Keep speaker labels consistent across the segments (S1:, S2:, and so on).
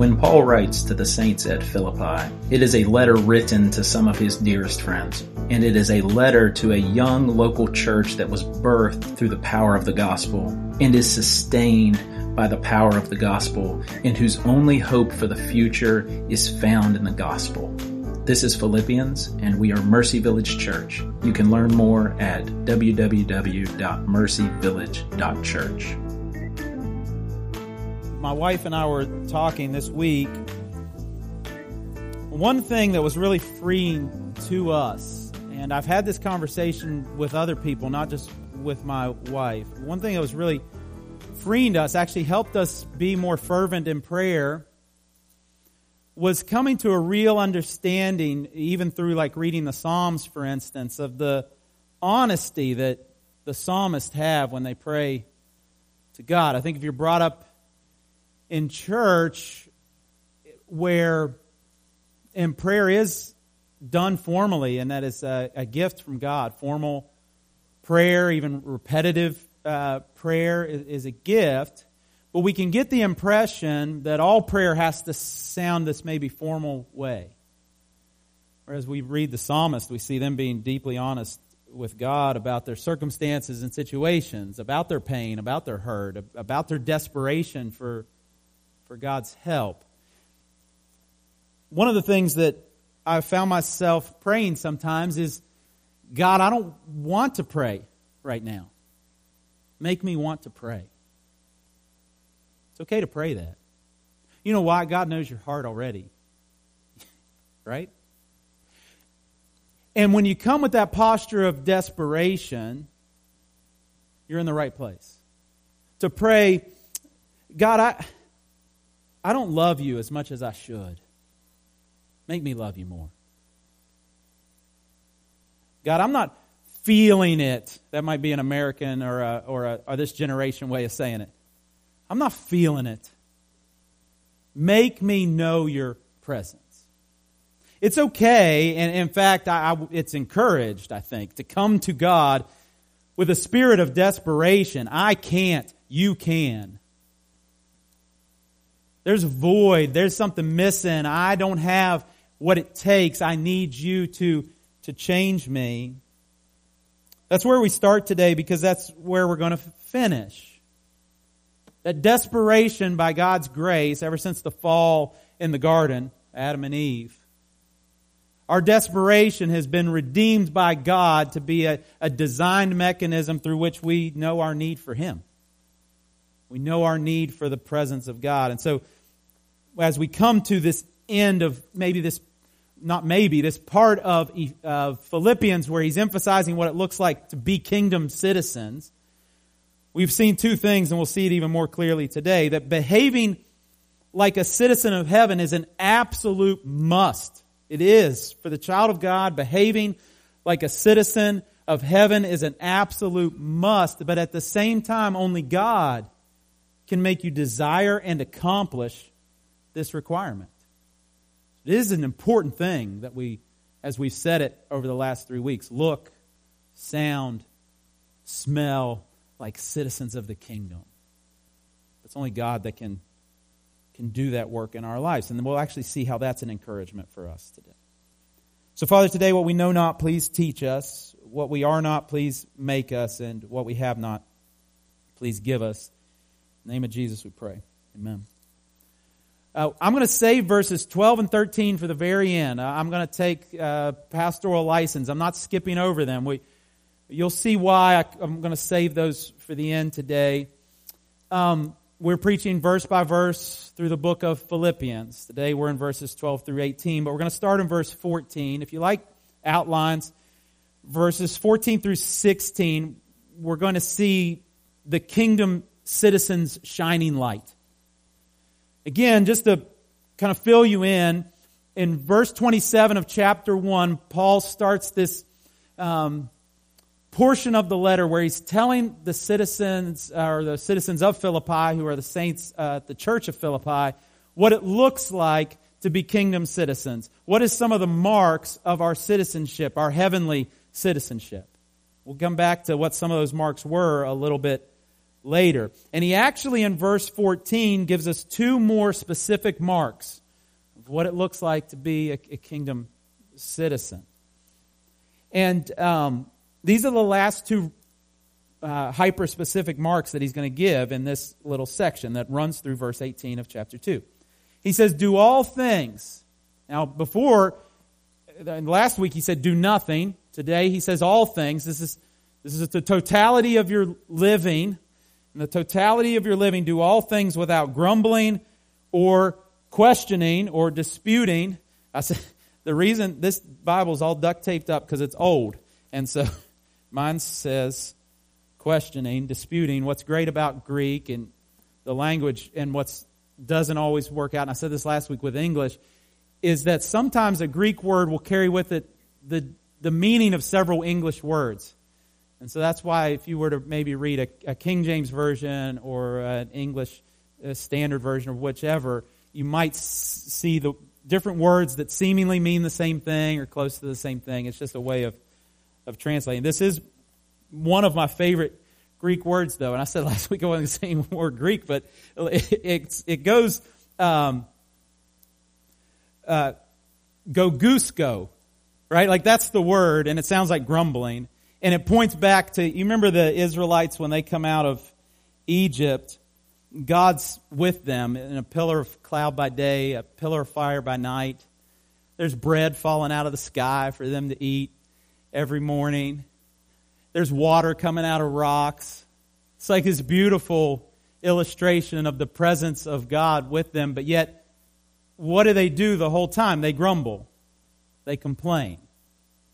S1: When Paul writes to the saints at Philippi, it is a letter written to some of his dearest friends, and it is a letter to a young local church that was birthed through the power of the gospel and is sustained by the power of the gospel and whose only hope for the future is found in the gospel. This is Philippians, and we are Mercy Village Church. You can learn more at www.mercyvillage.church
S2: my wife and I were talking this week. One thing that was really freeing to us, and I've had this conversation with other people, not just with my wife. One thing that was really freeing to us, actually helped us be more fervent in prayer, was coming to a real understanding, even through like reading the Psalms, for instance, of the honesty that the psalmists have when they pray to God. I think if you're brought up in church where and prayer is done formally, and that is a, a gift from God. Formal prayer, even repetitive uh, prayer, is, is, a gift. But we can get the impression that all prayer has to sound this maybe formal way. Whereas we read the psalmist, we see them being deeply honest with God about their circumstances and situations, about their pain, about their hurt, about their desperation for for God's help. One of the things that I found myself praying sometimes is God, I don't want to pray right now. Make me want to pray. It's okay to pray that. You know why? God knows your heart already. right? And when you come with that posture of desperation, you're in the right place. To pray, God, I I don't love you as much as I should. Make me love you more. God, I'm not feeling it. That might be an American or, a, or, a, or this generation way of saying it. I'm not feeling it. Make me know your presence. It's okay, and in fact, I, I, it's encouraged, I think, to come to God with a spirit of desperation. I can't, you can. There's a void. There's something missing. I don't have what it takes. I need you to, to change me. That's where we start today because that's where we're going to finish. That desperation by God's grace, ever since the fall in the garden, Adam and Eve, our desperation has been redeemed by God to be a, a designed mechanism through which we know our need for Him. We know our need for the presence of God. And so, as we come to this end of maybe this, not maybe, this part of, Philippians where he's emphasizing what it looks like to be kingdom citizens, we've seen two things, and we'll see it even more clearly today that behaving like a citizen of heaven is an absolute must. It is. For the child of God, behaving like a citizen of heaven is an absolute must, but at the same time, only God can make you desire and accomplish this requirement. It is an important thing that we, as we've said it over the last three weeks, look, sound, smell like citizens of the kingdom. It's only God that can, can do that work in our lives. And then we'll actually see how that's an encouragement for us today. So, Father, today, what we know not, please teach us. What we are not, please make us. And what we have not, please give us name of Jesus we pray. Amen. Uh, I'm going to save verses 12 and 13 for the very end. Uh, I'm going to take uh, pastoral license. I'm not skipping over them. We, you'll see why I, am going to save those for the end today. Um, we're preaching verse by verse through the book of Philippians. Today we're in verses 12 through 18, but we're going to start in verse 14. If you like outlines, verses 14 through 16, we're going to see the kingdom citizens' shining light. Again, just to kind of fill you in, in verse 27 of chapter 1, Paul starts this um, portion of the letter where he's telling the citizens, or the citizens of Philippi, who are the saints uh, at the church of Philippi, what it looks like to be kingdom citizens. What is some of the marks of our citizenship, our heavenly citizenship? We'll come back to what some of those marks were a little bit later. And he actually, in verse 14, gives us two more specific marks of what it looks like to be a, a kingdom citizen. And um, these are the last two uh, hyper specific marks that he's going to give in this little section that runs through verse 18 of chapter 2. He says, Do all things. Now, before, last week he said, Do nothing. Today he says, All things. This is, this is the totality of your living. In the totality of your living, do all things without grumbling or questioning or disputing. I said, the reason this Bible is all duct taped up because it's old. And so mine says questioning, disputing. What's great about Greek and the language and what doesn't always work out, and I said this last week with English, is that sometimes a Greek word will carry with it the, the meaning of several English words. And so that's why if you were to maybe read a, a King James version or an English standard version or whichever, you might see the different words that seemingly mean the same thing or close to the same thing. It's just a way of, of translating. This is one of my favorite Greek words, though, and I said last week I wasn't saying more Greek, but it, it, it goes um, uh, go goose go, right? Like that's the word, and it sounds like grumbling, and it points back to you remember the Israelites when they come out of Egypt. God's with them in a pillar of cloud by day, a pillar of fire by night. There's bread falling out of the sky for them to eat every morning. There's water coming out of rocks. It's like this beautiful illustration of the presence of God with them, but yet, what do they do the whole time? They grumble. They complain.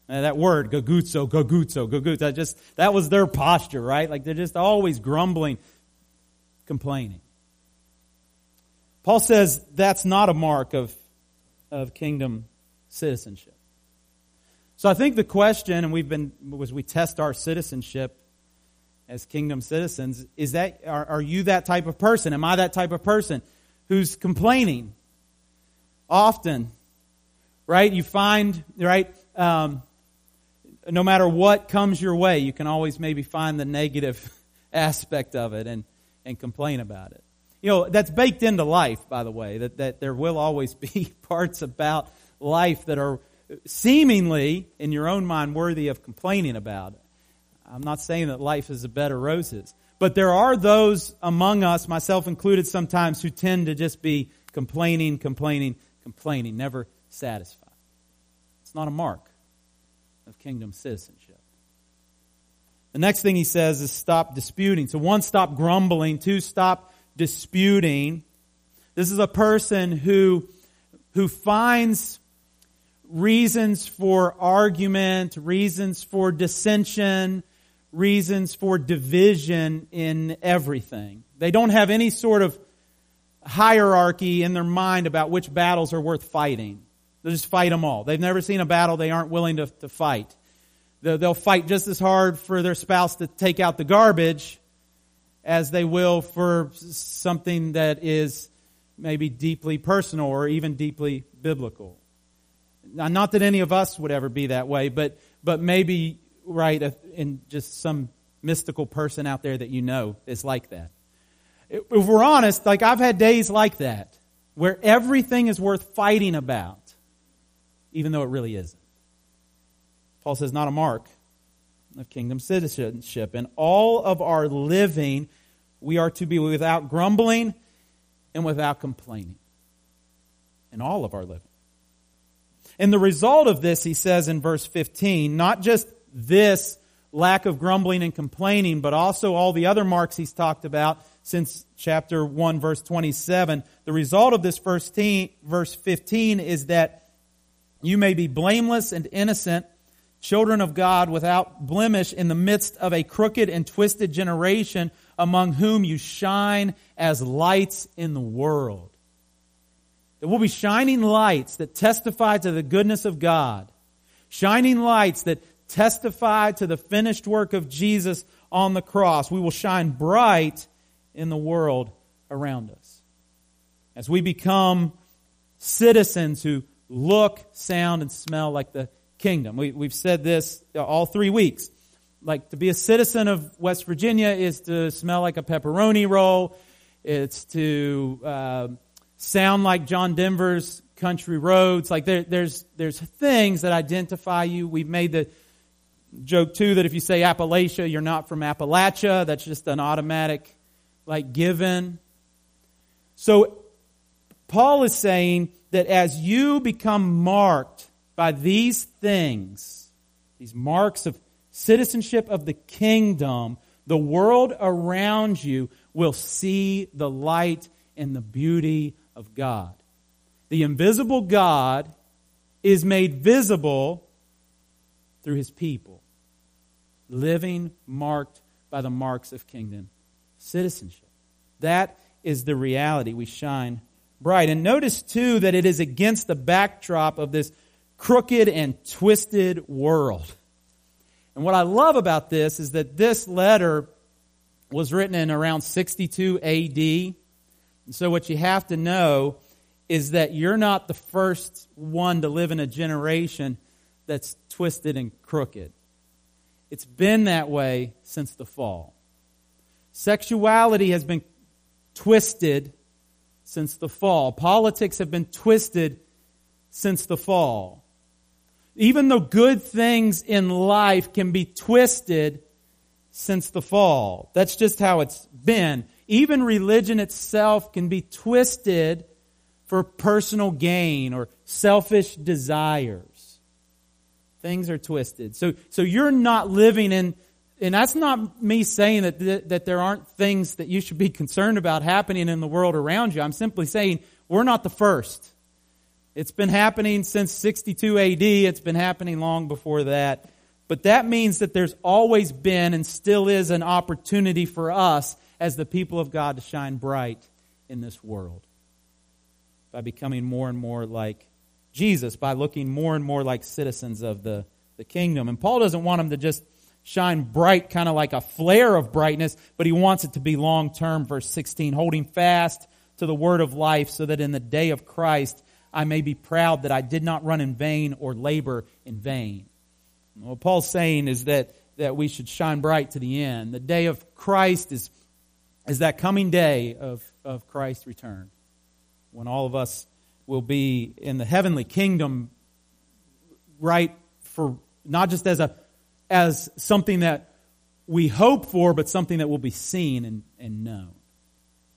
S2: And that word, gagutso, gagutso, gagutso, that just, that was their posture, right? Like they're just always grumbling, complaining. Paul says that's not a mark of, of kingdom citizenship. So I think the question, and we've been, as we test our citizenship as kingdom citizens, is that, are, are you that type of person? Am I that type of person who's complaining often? Right? You find, right, um, no matter what comes your way, you can always maybe find the negative aspect of it and, and complain about it. You know, that's baked into life, by the way, that, that there will always be parts about life that are seemingly, in your own mind, worthy of complaining about. I'm not saying that life is a bed of roses. But there are those among us, myself included sometimes, who tend to just be complaining, complaining, complaining, never satisfied. It's not a mark of kingdom citizenship. The next thing he says is stop disputing. So one, stop grumbling. Two, stop disputing. This is a person who, who finds reasons for argument, reasons for dissension, reasons for division in everything. They don't have any sort of hierarchy in their mind about which battles are worth fighting. They'll just fight them all. They've never seen a battle they aren't willing to, to fight. They'll fight just as hard for their spouse to take out the garbage as they will for something that is maybe deeply personal or even deeply biblical. Now, not that any of us would ever be that way, but, but maybe, right, in just some mystical person out there that you know is like that. If we're honest, like I've had days like that, where everything is worth fighting about, even though it really isn't. Paul says, not a mark of kingdom citizenship. In all of our living, we are to be without grumbling and without complaining. In all of our living. And the result of this, he says in verse 15, not just this lack of grumbling and complaining, but also all the other marks he's talked about since chapter 1, verse 27. The result of this first verse 15 is that you may be blameless and innocent, children of God without blemish in the midst of a crooked and twisted generation among whom you shine as lights in the world. That we'll be shining lights that testify to the goodness of God. Shining lights that testify to the finished work of Jesus on the cross. We will shine bright in the world around us. As we become citizens who look, sound, and smell like the kingdom. We, have said this all three weeks. like to be a citizen of West Virginia is to smell like a pepperoni roll. It's to uh, sound like John Denver's country roads. Like there, there's there's things that identify you. We've made the joke too that if you say Appalachia, you're not from Appalachia. That's just an automatic like given. So Paul is saying that as you become marked by these things, these marks of citizenship of the kingdom, the world around you will see the light and the beauty of God. The invisible God is made visible through his people, living marked by the marks of kingdom citizenship. That is the reality. We shine bright. And notice, too, that it is against the backdrop of this crooked and twisted world. And what I love about this is that this letter was written in around 62 AD. And so what you have to know is that you're not the first one to live in a generation that's twisted and crooked. It's been that way since the fall. Sexuality has been twisted since the fall. Politics have been twisted since the fall. Even though good things in life can be twisted since the fall. That's just how it's been. Even religion itself can be twisted for personal gain or selfish desires. Things are twisted. So, so you're not living in and that's not me saying that, th- that there aren't things that you should be concerned about happening in the world around you. I'm simply saying we're not the first. It's been happening since 62 AD. It's been happening long before that. But that means that there's always been and still is an opportunity for us as the people of God to shine bright in this world by becoming more and more like Jesus, by looking more and more like citizens of the, the kingdom. And Paul doesn't want them to just shine bright, kind of like a flare of brightness, but he wants it to be long term. Verse 16, holding fast to the word of life, so that in the day of Christ I may be proud that I did not run in vain or labor in vain. What Paul's saying is that, that we should shine bright to the end. The day of Christ is, is that coming day of, of Christ's return, when all of us will be in the heavenly kingdom, right, for not just as a as something that we hope for, but something that will be seen and, and known.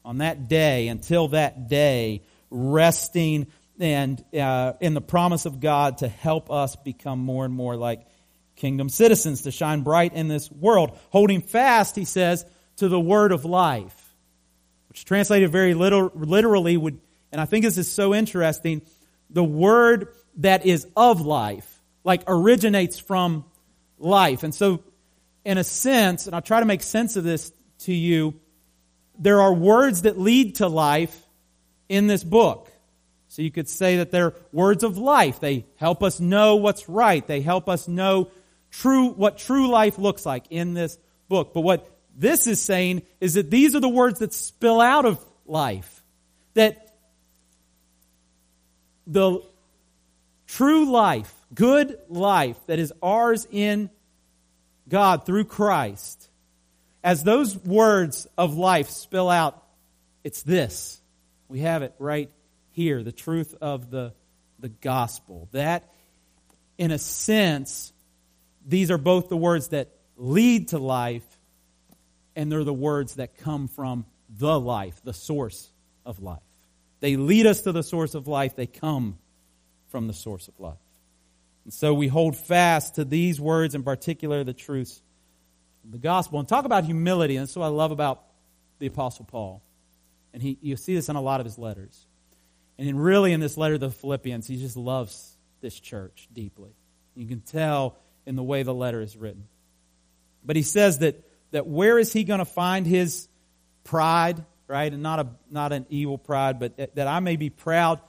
S2: On that day, until that day, resting and uh, in the promise of God to help us become more and more like kingdom citizens, to shine bright in this world, holding fast, he says, to the word of life, which translated very little, literally would, and I think this is so interesting, the word that is of life, like originates from life. And so, in a sense, and I'll try to make sense of this to you, there are words that lead to life in this book. So you could say that they're words of life. They help us know what's right. They help us know true, what true life looks like in this book. But what this is saying is that these are the words that spill out of life. That the true life good life that is ours in God through Christ, as those words of life spill out, it's this. We have it right here the truth of the, the gospel. That, in a sense, these are both the words that lead to life, and they're the words that come from the life, the source of life. They lead us to the source of life, they come from the source of life. And so we hold fast to these words, in particular, the truths of the gospel. And talk about humility. And that's what I love about the Apostle Paul. And he, you see this in a lot of his letters. And in really, in this letter to the Philippians, he just loves this church deeply. You can tell in the way the letter is written. But he says that, that where is he going to find his pride, right? And not, a, not an evil pride, but that I may be proud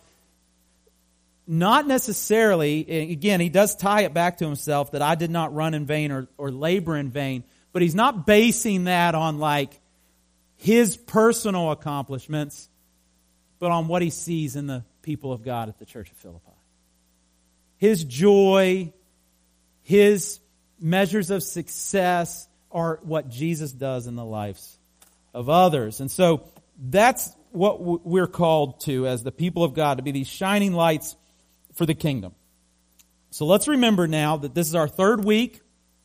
S2: not necessarily, again, he does tie it back to himself that I did not run in vain or, or labor in vain, but he's not basing that on like his personal accomplishments, but on what he sees in the people of God at the church of Philippi. His joy, his measures of success are what Jesus does in the lives of others. And so that's what we're called to as the people of God, to be these shining lights for the kingdom. So let's remember now that this is our third week.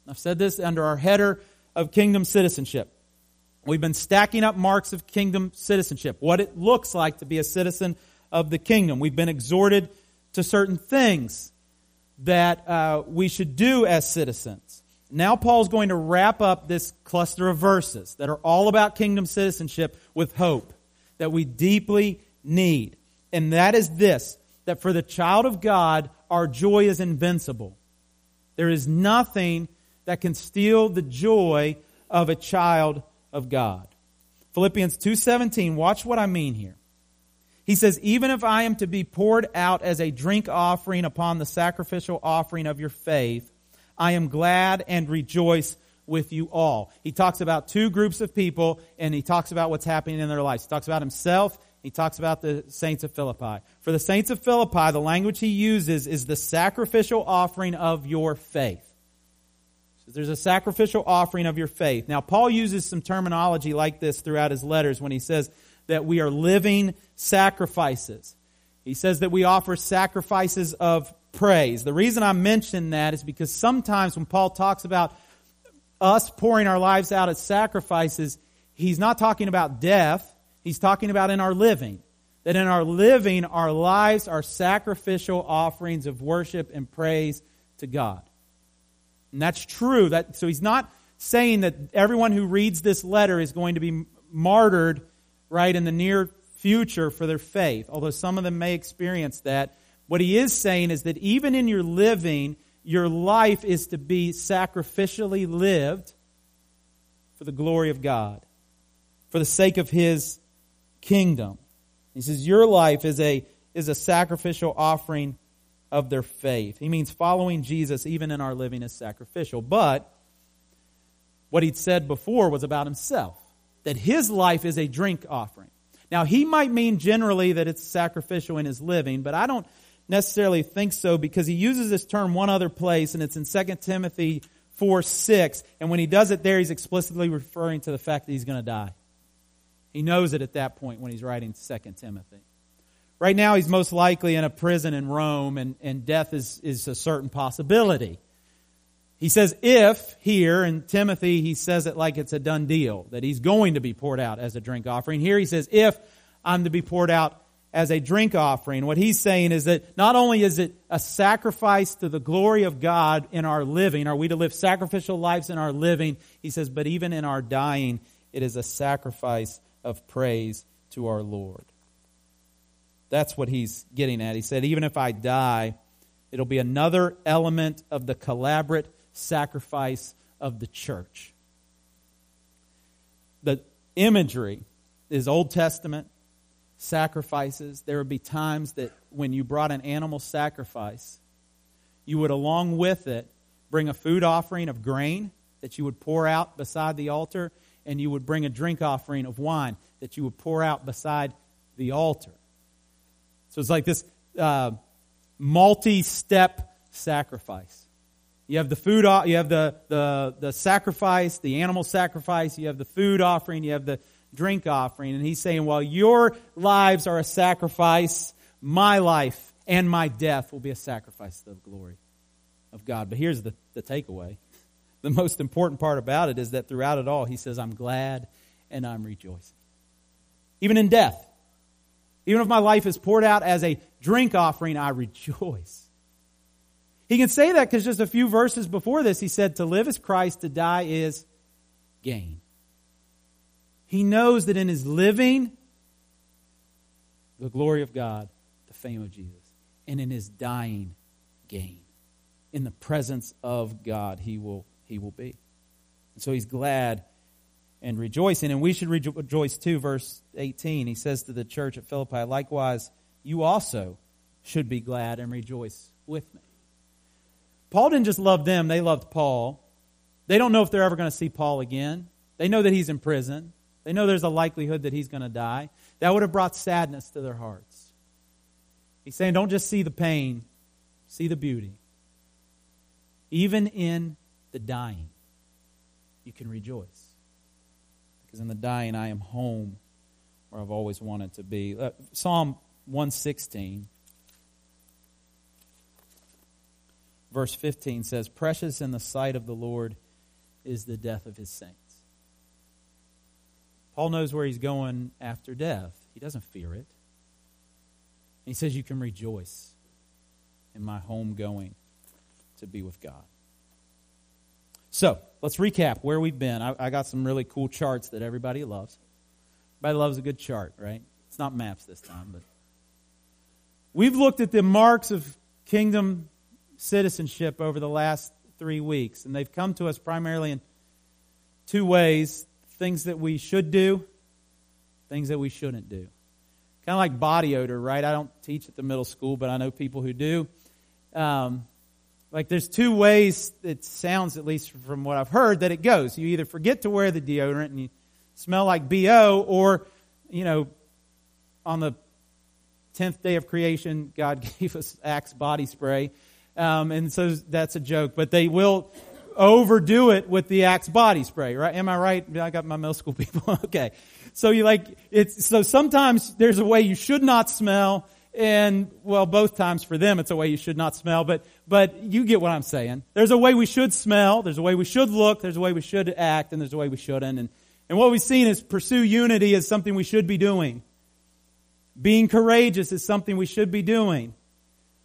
S2: I've said this under our header of kingdom citizenship. We've been stacking up marks of kingdom citizenship, what it looks like to be a citizen of the kingdom. We've been exhorted to certain things that uh, we should do as citizens. Now, Paul's going to wrap up this cluster of verses that are all about kingdom citizenship with hope that we deeply need. And that is this that for the child of God, our joy is invincible. There is nothing that can steal the joy of a child of God. Philippians 2:17, watch what I mean here. He says, "Even if I am to be poured out as a drink offering upon the sacrificial offering of your faith, I am glad and rejoice with you all. He talks about two groups of people and he talks about what's happening in their lives. He talks about himself. He talks about the saints of Philippi. For the saints of Philippi, the language he uses is the sacrificial offering of your faith. So there's a sacrificial offering of your faith. Now, Paul uses some terminology like this throughout his letters when he says that we are living sacrifices. He says that we offer sacrifices of praise. The reason I mention that is because sometimes when Paul talks about us pouring our lives out as sacrifices, he's not talking about death, he's talking about in our living. That in our living, our lives are sacrificial offerings of worship and praise to God. And that's true. That, so he's not saying that everyone who reads this letter is going to be martyred right in the near future for their faith, although some of them may experience that. What he is saying is that even in your living, your life is to be sacrificially lived for the glory of God, for the sake of His kingdom. He says, Your life is a, is a sacrificial offering of their faith. He means following Jesus, even in our living, is sacrificial. But what he'd said before was about himself that his life is a drink offering. Now, he might mean generally that it's sacrificial in his living, but I don't necessarily think so because he uses this term one other place, and it's in 2 Timothy 4 6. And when he does it there, he's explicitly referring to the fact that he's going to die. He knows it at that point when he's writing 2 Timothy. Right now, he's most likely in a prison in Rome, and, and death is, is a certain possibility. He says, if here in Timothy, he says it like it's a done deal, that he's going to be poured out as a drink offering. Here he says, if I'm to be poured out as a drink offering. What he's saying is that not only is it a sacrifice to the glory of God in our living, are we to live sacrificial lives in our living? He says, but even in our dying, it is a sacrifice of praise to our Lord. That's what he's getting at. He said, even if I die, it'll be another element of the collaborate sacrifice of the church. The imagery is Old Testament sacrifices. There would be times that when you brought an animal sacrifice, you would, along with it, bring a food offering of grain that you would pour out beside the altar, and you would bring a drink offering of wine that you would pour out beside the altar. So it's like this uh, multi step sacrifice. You have the food, you have the, the, the sacrifice, the animal sacrifice, you have the food offering, you have the drink offering. And he's saying, well, your lives are a sacrifice. My life and my death will be a sacrifice to the glory of God. But here's the, the takeaway. The most important part about it is that throughout it all, he says, I'm glad and I'm rejoicing. Even in death, even if my life is poured out as a drink offering, I rejoice. He can say that because just a few verses before this, he said, To live is Christ, to die is gain. He knows that in his living, the glory of God, the fame of Jesus, and in his dying, gain. In the presence of God, he will, he will be. And so he's glad and rejoicing. And we should rejoice too. Verse 18, he says to the church at Philippi, likewise, you also should be glad and rejoice with me. Paul didn't just love them, they loved Paul. They don't know if they're ever going to see Paul again. They know that he's in prison. They know there's a likelihood that he's going to die. That would have brought sadness to their hearts. He's saying, don't just see the pain, see the beauty. Even in the dying, you can rejoice. Because in the dying, I am home where I've always wanted to be. Uh, Psalm 116, verse 15 says, Precious in the sight of the Lord is the death of his saints. Paul knows where he's going after death. He doesn't fear it. He says, You can rejoice in my home going to be with God. So, let's recap where we've been. I, I, got some really cool charts that everybody loves. Everybody loves a good chart, right? It's not maps this time, but we've looked at the marks of kingdom citizenship over the last three weeks, and they've come to us primarily in two ways things that we should do, things that we shouldn't do. Kind of like body odor, right? I don't teach at the middle school, but I know people who do. Um, like there's two ways it sounds, at least from what I've heard, that it goes. You either forget to wear the deodorant and you smell like BO, or, you know, on the 10th day of creation, God gave us Axe body spray. Um, and so that's a joke, but they will overdo it with the Axe body spray, right? Am I right? I got my middle school people. okay. So you like, it's, so sometimes there's a way you should not smell, and well, both times for them it's a way you should not smell, but, but you get what I'm saying. There's a way we should smell, there's a way we should look, there's a way we should act, and there's a way we shouldn't. And, and what we've seen is pursue unity is something we should be doing. Being courageous is something we should be doing.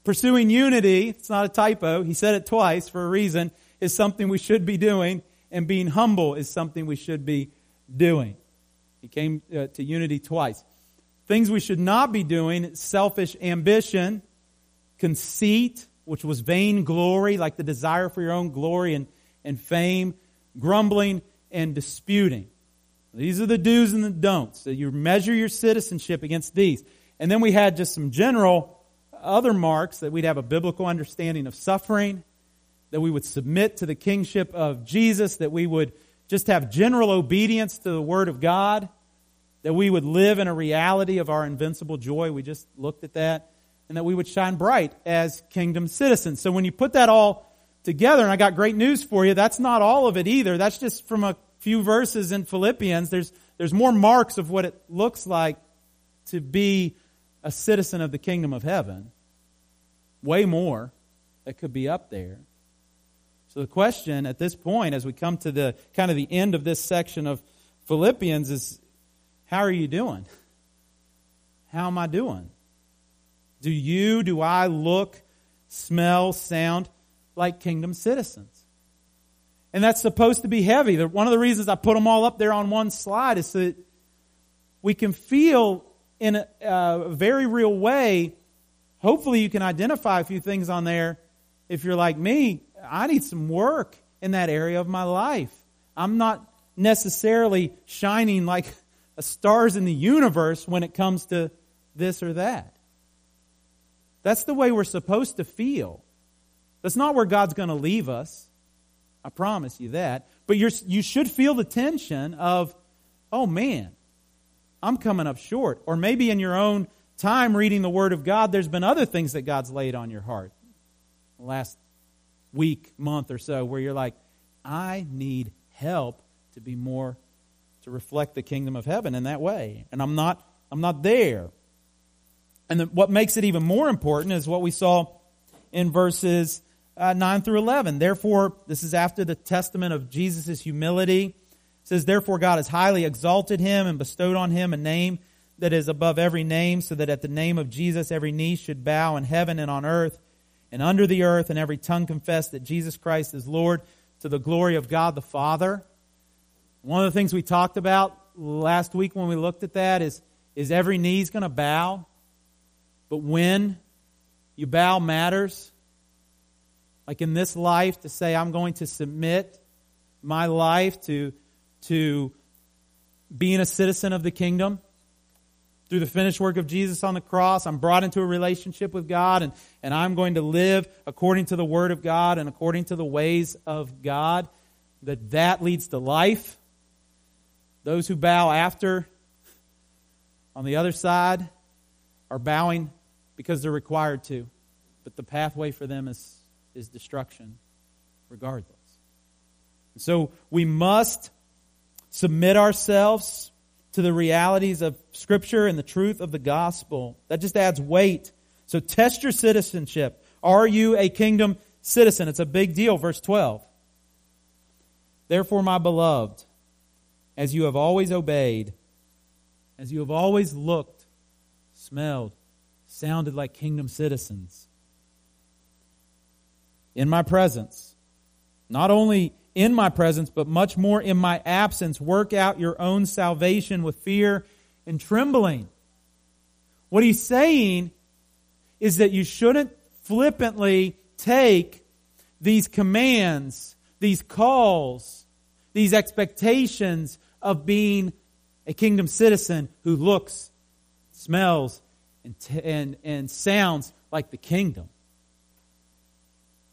S2: Pursuing unity, it's not a typo, he said it twice for a reason, is something we should be doing. And being humble is something we should be doing. He came uh, to unity twice. Things we should not be doing selfish ambition, conceit, which was vain glory, like the desire for your own glory and, and fame, grumbling, and disputing. These are the do's and the don'ts. So you measure your citizenship against these. And then we had just some general other marks that we'd have a biblical understanding of suffering, that we would submit to the kingship of Jesus, that we would just have general obedience to the Word of God, that we would live in a reality of our invincible joy. We just looked at that. And that we would shine bright as kingdom citizens. So when you put that all together, and I got great news for you, that's not all of it either. That's just from a few verses in Philippians. There's, there's more marks of what it looks like to be a citizen of the kingdom of heaven. Way more that could be up there. So the question at this point, as we come to the kind of the end of this section of Philippians, is how are you doing? How am I doing? Do you, do I look, smell, sound like kingdom citizens? And that's supposed to be heavy. One of the reasons I put them all up there on one slide is so that we can feel in a, a very real way. Hopefully, you can identify a few things on there if you're like me I need some work in that area of my life. I'm not necessarily shining like stars in the universe when it comes to this or that. That's the way we're supposed to feel. That's not where God's going to leave us. I promise you that. But you're, you should feel the tension of, oh man, I'm coming up short. Or maybe in your own time reading the Word of God, there's been other things that God's laid on your heart. Last week, month or so where you're like, I need help to be more reflect the kingdom of heaven in that way. And I'm not I'm not there. And the, what makes it even more important is what we saw in verses uh, 9 through 11. Therefore, this is after the testament of Jesus' humility. It says, Therefore, God has highly exalted him and bestowed on him a name that is above every name, so that at the name of Jesus every knee should bow in heaven and on earth and under the earth, and every tongue confess that Jesus Christ is Lord to the glory of God the Father. One of the things we talked about last week when we looked at that is, is every knee's going to bow. But when you bow matters. Like in this life, to say, I'm going to submit my life to, to being a citizen of the kingdom through the finished work of Jesus on the cross, I'm brought into a relationship with God, and, and I'm going to live according to the Word of God and according to the ways of God, that that leads to life. Those who bow after, on the other side, are bowing because they're required to, but the pathway for them is, is destruction, regardless. So we must submit ourselves to the realities of Scripture and the truth of the gospel. That just adds weight. So test your citizenship. Are you a kingdom citizen? It's a big deal. Verse 12. Therefore, my beloved, as you have always obeyed, as you have always looked, smelled, sounded like kingdom citizens, in my presence, not only in my presence, but much more in my absence. Work out your own salvation with fear and trembling. What he's saying is that you shouldn't flippantly take these commands, these calls, these expectations of being a kingdom citizen who looks, smells, and, t- and, and sounds like the kingdom.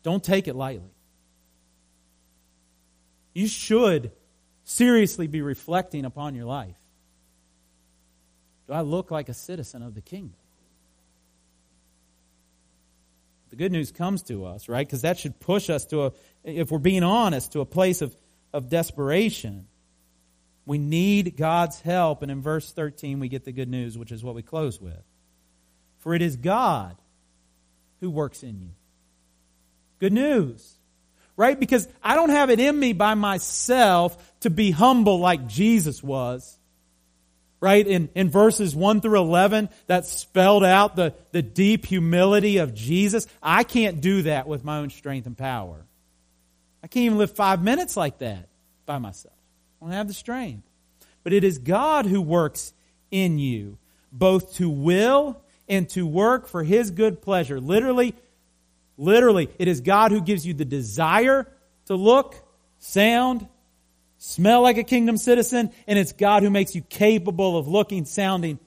S2: Don't take it lightly you should seriously be reflecting upon your life. Do I look like a citizen of the kingdom? The good news comes to us, right? Because that should push us to a, if we're being honest, to a place of, of desperation. We need God's help. And in verse 13, we get the good news, which is what we close with. For it is God who works in you. Good news right? Because I don't have it in me by myself to be humble like Jesus was. Right? In, in verses 1 through 11, that spelled out the, the deep humility of Jesus. I can't do that with my own strength and power. I can't even live five minutes like that by myself. Don't have the strength. But it is God who works in you, both to will and to work for His good pleasure. Literally, Literally, it is God who gives you the desire to look, sound, smell like a kingdom citizen, and it's God who makes you capable of looking, sounding,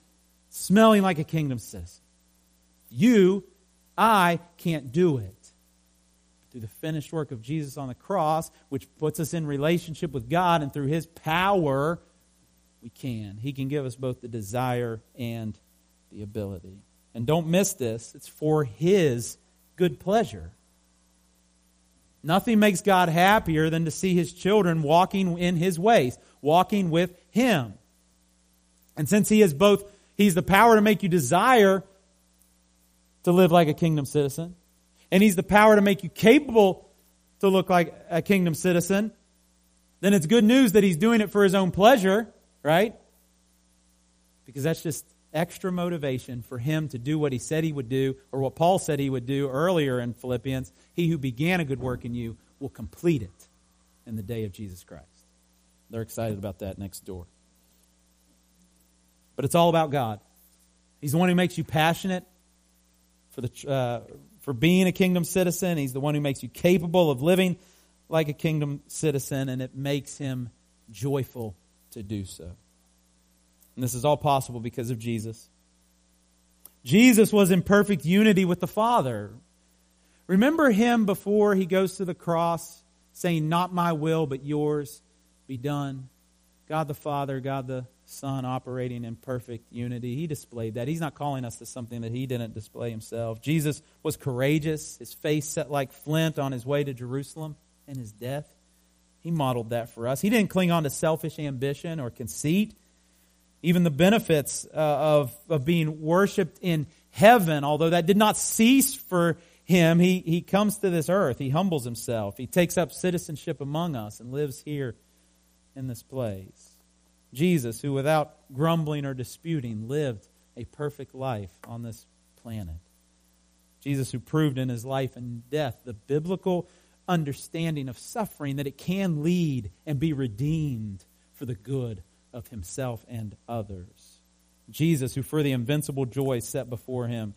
S2: smelling like a kingdom citizen. You, I can't do it. Through the finished work of Jesus on the cross, which puts us in relationship with God, and through His power, we can. He can give us both the desire and the ability. And don't miss this, it's for His good pleasure. Nothing makes God happier than to see his children walking in his ways, walking with him. And since he is both, he's the power to make you desire to live like a kingdom citizen, and he's the power to make you capable to look like a kingdom citizen, then it's good news that he's doing it for his own pleasure, right? Because that's just extra motivation for him to do what he said he would do, or what Paul said he would do earlier in Philippians. He who began a good work in you will complete it in the day of Jesus Christ. They're excited about that next door. But it's all about God. He's the one who makes you passionate for, the, uh, for being a kingdom citizen. He's the one who makes you capable of living like a kingdom citizen, and it makes him joyful to do so. And this is all possible because of Jesus. Jesus was in perfect unity with the Father. Remember him before he goes to the cross saying, Not my will, but yours be done. God the Father, God the Son operating in perfect unity. He displayed that. He's not calling us to something that he didn't display himself. Jesus was courageous, his face set like flint on his way to Jerusalem and his death. He modeled that for us. He didn't cling on to selfish ambition or conceit even the benefits uh, of, of being worshiped in heaven, although that did not cease for him, he, he comes to this earth. He humbles himself. He takes up citizenship among us and lives here in this place. Jesus, who without grumbling or disputing lived a perfect life on this planet. Jesus, who proved in his life and death the biblical understanding of suffering that it can lead and be redeemed for the good of himself and others. Jesus, who for the invincible joy set before him,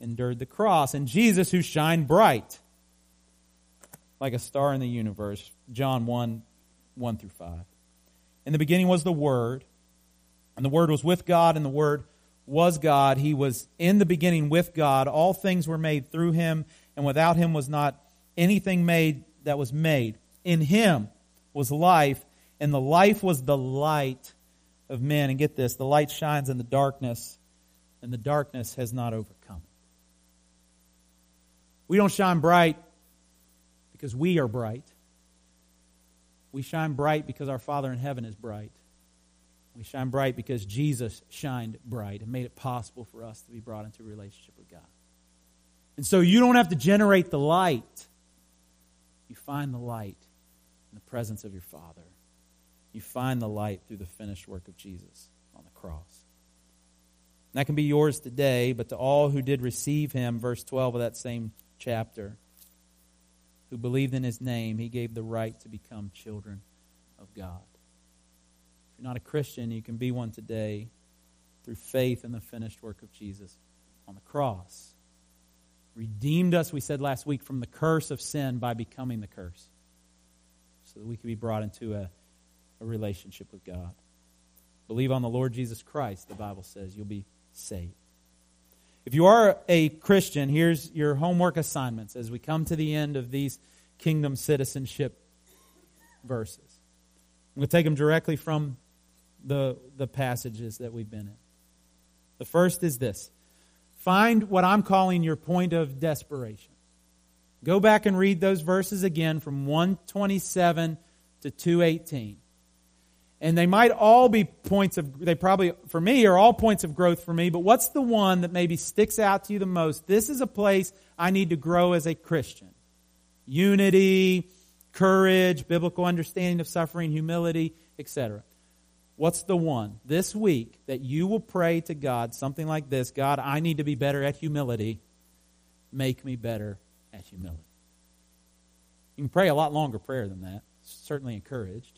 S2: endured the cross. And Jesus, who shined bright like a star in the universe. John 1 1 through 5. In the beginning was the Word, and the Word was with God, and the Word was God. He was in the beginning with God. All things were made through him, and without him was not anything made that was made. In him was life, and the life was the light of men. And get this the light shines in the darkness, and the darkness has not overcome We don't shine bright because we are bright. We shine bright because our Father in heaven is bright. We shine bright because Jesus shined bright and made it possible for us to be brought into relationship with God. And so you don't have to generate the light. You find the light in the presence of your Father. You find the light through the finished work of Jesus on the cross. And that can be yours today, but to all who did receive him, verse 12 of that same chapter, who believed in his name, he gave the right to become children of God. If you're not a Christian, you can be one today through faith in the finished work of Jesus on the cross. Redeemed us, we said last week, from the curse of sin by becoming the curse, so that we could be brought into a, a relationship with God. Believe on the Lord Jesus Christ, the Bible says, you'll be saved. If you are a Christian, here's your homework assignments as we come to the end of these kingdom citizenship verses. I'm going to take them directly from the, the passages that we've been in. The first is this find what I'm calling your point of desperation. Go back and read those verses again from 127 to 218. And they might all be points of, they probably, for me, are all points of growth for me, but what's the one that maybe sticks out to you the most? This is a place I need to grow as a Christian. Unity, courage, biblical understanding of suffering, humility, etc. What's the one this week that you will pray to God something like this God, I need to be better at humility. Make me better at humility. You can pray a lot longer prayer than that. Certainly encouraged.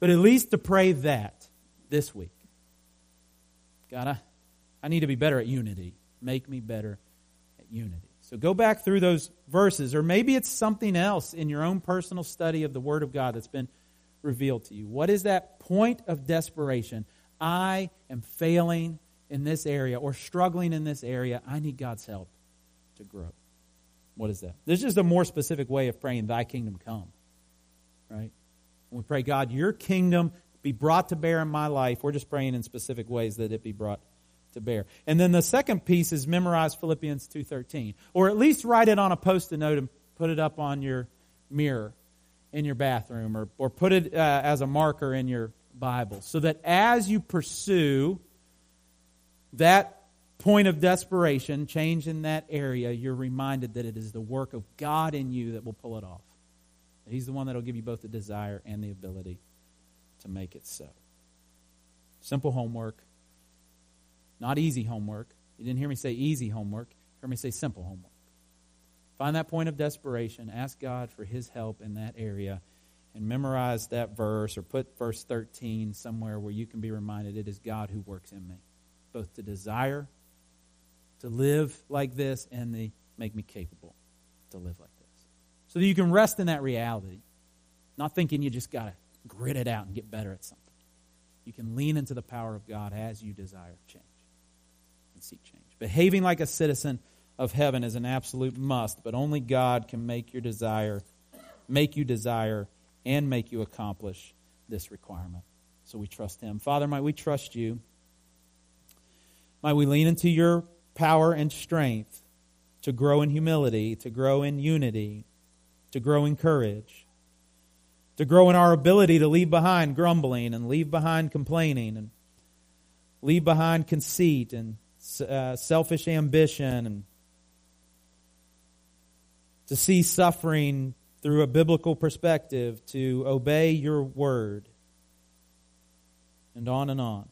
S2: But at least to pray that this week. God, I, I need to be better at unity. Make me better at unity. So go back through those verses, or maybe it's something else in your own personal study of the Word of God that's been revealed to you. What is that point of desperation? I am failing in this area or struggling in this area. I need God's help to grow. What is that? This is just a more specific way of praying, Thy kingdom come. Right? We pray, God, your kingdom be brought to bear in my life. We're just praying in specific ways that it be brought to bear. And then the second piece is memorize Philippians 2.13. Or at least write it on a post-it note and put it up on your mirror in your bathroom or, or put it uh, as a marker in your Bible so that as you pursue that point of desperation, change in that area, you're reminded that it is the work of God in you that will pull it off. He's the one that will give you both the desire and the ability to make it so. Simple homework. Not easy homework. You didn't hear me say easy homework. You heard me say simple homework. Find that point of desperation. Ask God for His help in that area. And memorize that verse or put verse 13 somewhere where you can be reminded it is God who works in me. Both to desire to live like this and the make me capable to live like this so that you can rest in that reality. Not thinking you just got to grit it out and get better at something. You can lean into the power of God as you desire change and seek change. Behaving like a citizen of heaven is an absolute must, but only God can make your desire, make you desire, and make you accomplish this requirement. So we trust Him. Father, might we trust you? Might we lean into your power and strength to grow in humility, to grow in unity, to grow in courage, to grow in our ability to leave behind grumbling and leave behind complaining and leave behind conceit and uh, selfish ambition and to see suffering through a biblical perspective, to obey your word, and on and on.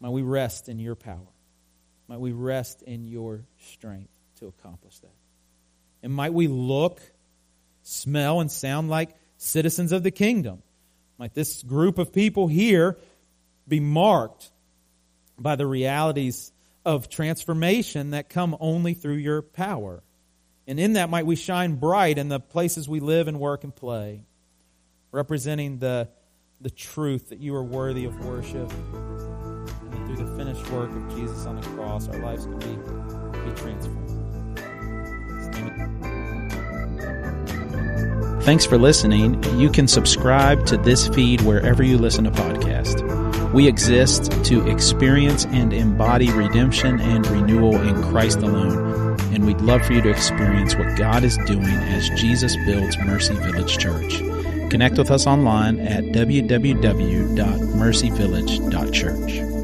S2: Might we rest in your power. Might we rest in your strength to accomplish that. And might we look, smell, and sound like citizens of the kingdom? Might this group of people here be marked by the realities of transformation that come only through your power? And in that, might we shine bright in the places we live and work and play, representing the, the truth that you are worthy of worship. And that through the finished work of Jesus on the cross, our lives can be, be transformed.
S1: Thanks for listening. You can subscribe to this feed wherever you listen to podcasts. We exist to experience and embody redemption and renewal in Christ alone
S2: and we'd love for you to experience what God is doing as Jesus builds Mercy Village Church. Connect with us online at www.mercyvillage.church.